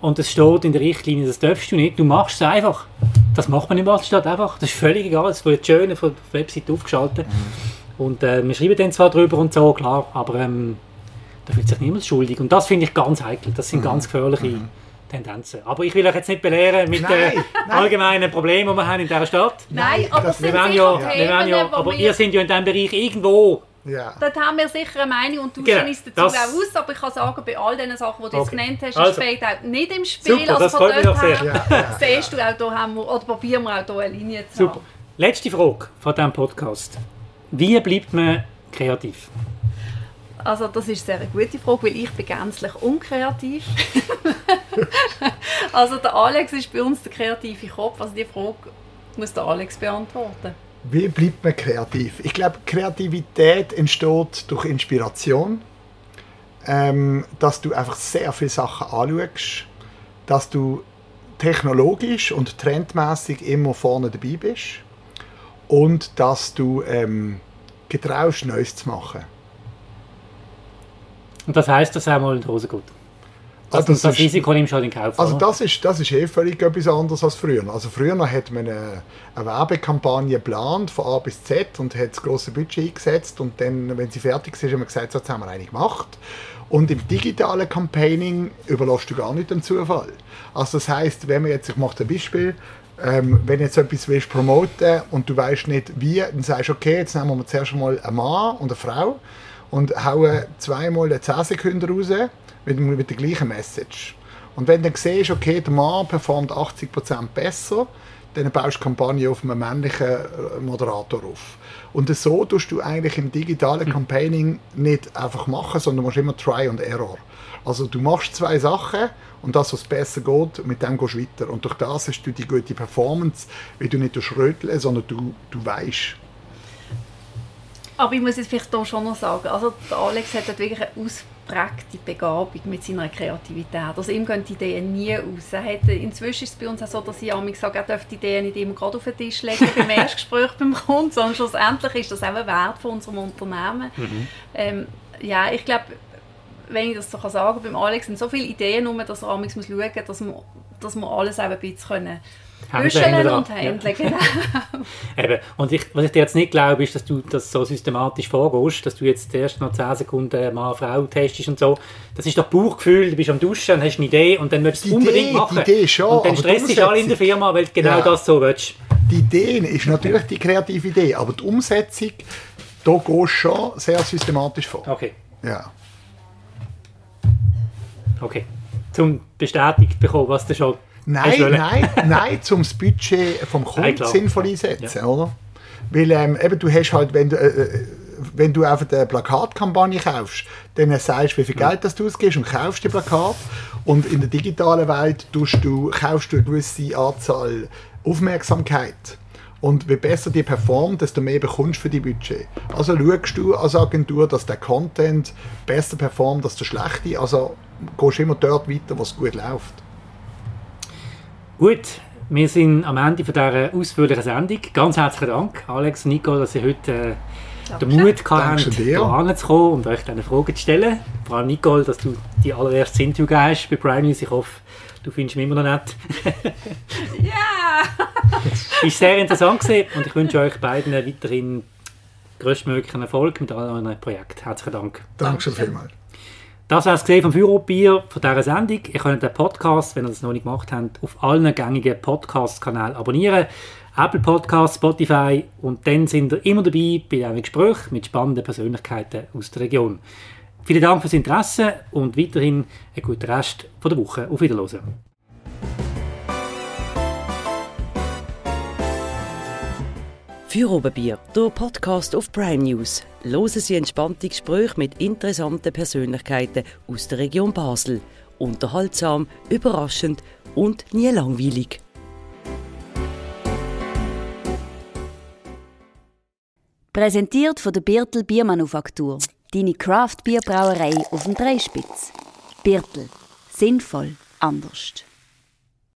Und es steht in der Richtlinie, das darfst du nicht. Du machst es einfach. Das macht man in Basel-Stadt einfach. Das ist völlig egal. Es wird schön von der Website aufgeschaltet. Und äh, wir schreiben dann zwar drüber und so, klar, aber ähm, da fühlt sich niemand schuldig. Und das finde ich ganz heikel. Das sind ganz gefährliche Tendenzen. Aber ich will euch jetzt nicht belehren mit Nein, den nein. allgemeinen Problemen, die wir haben in dieser Stadt. Nein, aber das- Wir sind ja, Themen, ja, wo aber wir- ihr seid ja in diesem Bereich irgendwo. Ja. Dort haben wir sicher eine Meinung und du Genau, uns dazu das- auch aus, aber ich kann sagen, bei all diesen Sachen, die du jetzt Okay. genannt hast, Also. ist Fade-Out nicht im Spiel. Super, also das von freut mich dort her Ja, ja, siehst du auch, da haben wir, oder probieren wir auch hier eine Linie zu Super. haben. Letzte Frage von diesem Podcast. Wie bleibt man kreativ? Also das ist eine sehr gute Frage, weil ich bin gänzlich unkreativ. also der Alex ist bei uns der kreative Kopf, also die Frage muss der Alex beantworten. Wie bleibt man kreativ? Ich glaube, Kreativität entsteht durch Inspiration, ähm, dass du einfach sehr viele Sachen anschaust, dass du technologisch und trendmäßig immer vorne dabei bist und dass du ähm, getraust, Neues zu machen. Und das heisst, dass auch mal in die Hose geht. Das, Also das das ist- Risiko nimmst du halt in Kauf. Also oder? das ist, das ist eh völlig etwas anderes als früher. Also früher hat man eine, eine Werbekampagne geplant von A bis Z und hat das grosse Budget eingesetzt und dann, wenn sie fertig ist, haben wir gesagt, so, jetzt haben wir eine gemacht. Und im digitalen Campaigning überlässt du gar nicht den Zufall. Also das heißt, wenn wir jetzt, ich mache ein Beispiel, ähm, wenn du jetzt etwas willst promoten und du weißt nicht wie, dann sagst du, okay, jetzt nehmen wir zuerst mal einen Mann und eine Frau und hauen zweimal eine 10 Sekunden raus mit, mit der gleichen Message. Und wenn du dann siehst, okay, der Mann performt 80% besser, dann baust du die Kampagne auf einen männlichen äh, Moderator auf. Und so tust du eigentlich im digitalen Campaigning nicht einfach machen, sondern du musst immer Try und Error. Also du machst zwei Sachen und das, was besser geht, mit dem gehst du weiter. Und durch das hast du die gute Performance, weil du nicht röteln, sondern du, du weißt. Aber ich muss jetzt vielleicht hier schon noch sagen, also Alex hat wirklich eine ausprägte Begabung mit seiner Kreativität. Also ihm gehen die Ideen nie aus. Er hat, inzwischen ist es bei uns auch so, dass ich manchmal sage, er darf die Ideen nicht immer gerade auf den Tisch legen beim Erstgespräch beim Kunden, sondern schlussendlich ist das auch ein Wert von unserem Unternehmen. Ähm, ja, ich glaube, wenn ich das so kann sagen beim Alex sind so viele Ideen rum, dass er manchmal muss schauen muss, dass wir, dass wir alles auch ein bisschen können Dran. und handeln. Genau. Eben. Und ich, was ich dir jetzt nicht glaube, ist, dass du das so systematisch vorgehst, dass du jetzt erst noch 10 Sekunden Mann, Frau testest und so. Das ist doch Bauchgefühl, du bist am Duschen und hast eine Idee und dann willst du es unbedingt Idee, machen. die Idee schon, und dann stresst dich alle in der Firma, weil du genau Ja. das so willst. Die Idee ist natürlich die kreative Idee, aber die Umsetzung, da gehst du schon sehr systematisch vor. Okay. Ja. Okay. Zum bestätigt bekommen, was du schon Nein, nein, nein, zum das Budget vom Kunden sinnvoll einsetzen, oder? Weil ähm, eben, du hast halt, wenn du, äh, äh, wenn du einfach eine Plakatkampagne kaufst, dann sagst du, wie viel Geld das du ausgibst und kaufst die Plakat. Und in der digitalen Welt tust du, kaufst du eine gewisse Anzahl Aufmerksamkeit. Und je besser die performt, desto mehr bekommst du für die Budget. Also schaust du als Agentur, dass der Content besser performt als der schlechte. Also gehst immer dort weiter, wo es gut läuft. Gut, wir sind am Ende von dieser ausführlichen Sendung. Ganz herzlichen Dank, Alex und Nico, dass ihr heute äh, den Mut gehabt habt, Danke dir. hierher zu kommen und euch diese Fragen zu stellen. Vor allem Nicole, dass du die allererste Interview gegeben hast bei Prime News. Ich hoffe, du findest mich immer noch nett. Ja! Ist sehr interessant gewesen und ich wünsche euch beiden weiterhin größtmöglichen Erfolg mit allen euren Projekten. Herzlichen Dank. Danke schon vielmals. Das war es vom Führerbier von dieser Sendung. Ihr könnt den Podcast, wenn ihr das noch nicht gemacht habt, auf allen gängigen Podcast-Kanälen abonnieren. Apple Podcasts, Spotify und dann sind ihr immer dabei bei einem Gespräch mit spannenden Persönlichkeiten aus der Region. Vielen Dank fürs Interesse und weiterhin einen guten Rest von der Woche. Auf Wiedersehen. Für Oberbier, der Podcast auf Prime News. Hören Sie entspannte Gespräche mit interessanten Persönlichkeiten aus der Region Basel. Unterhaltsam, überraschend und nie langweilig. Präsentiert von der Birtel Biermanufaktur. Deine Craft Bierbrauerei auf dem Dreispitz. Birtel. Sinnvoll. Anders.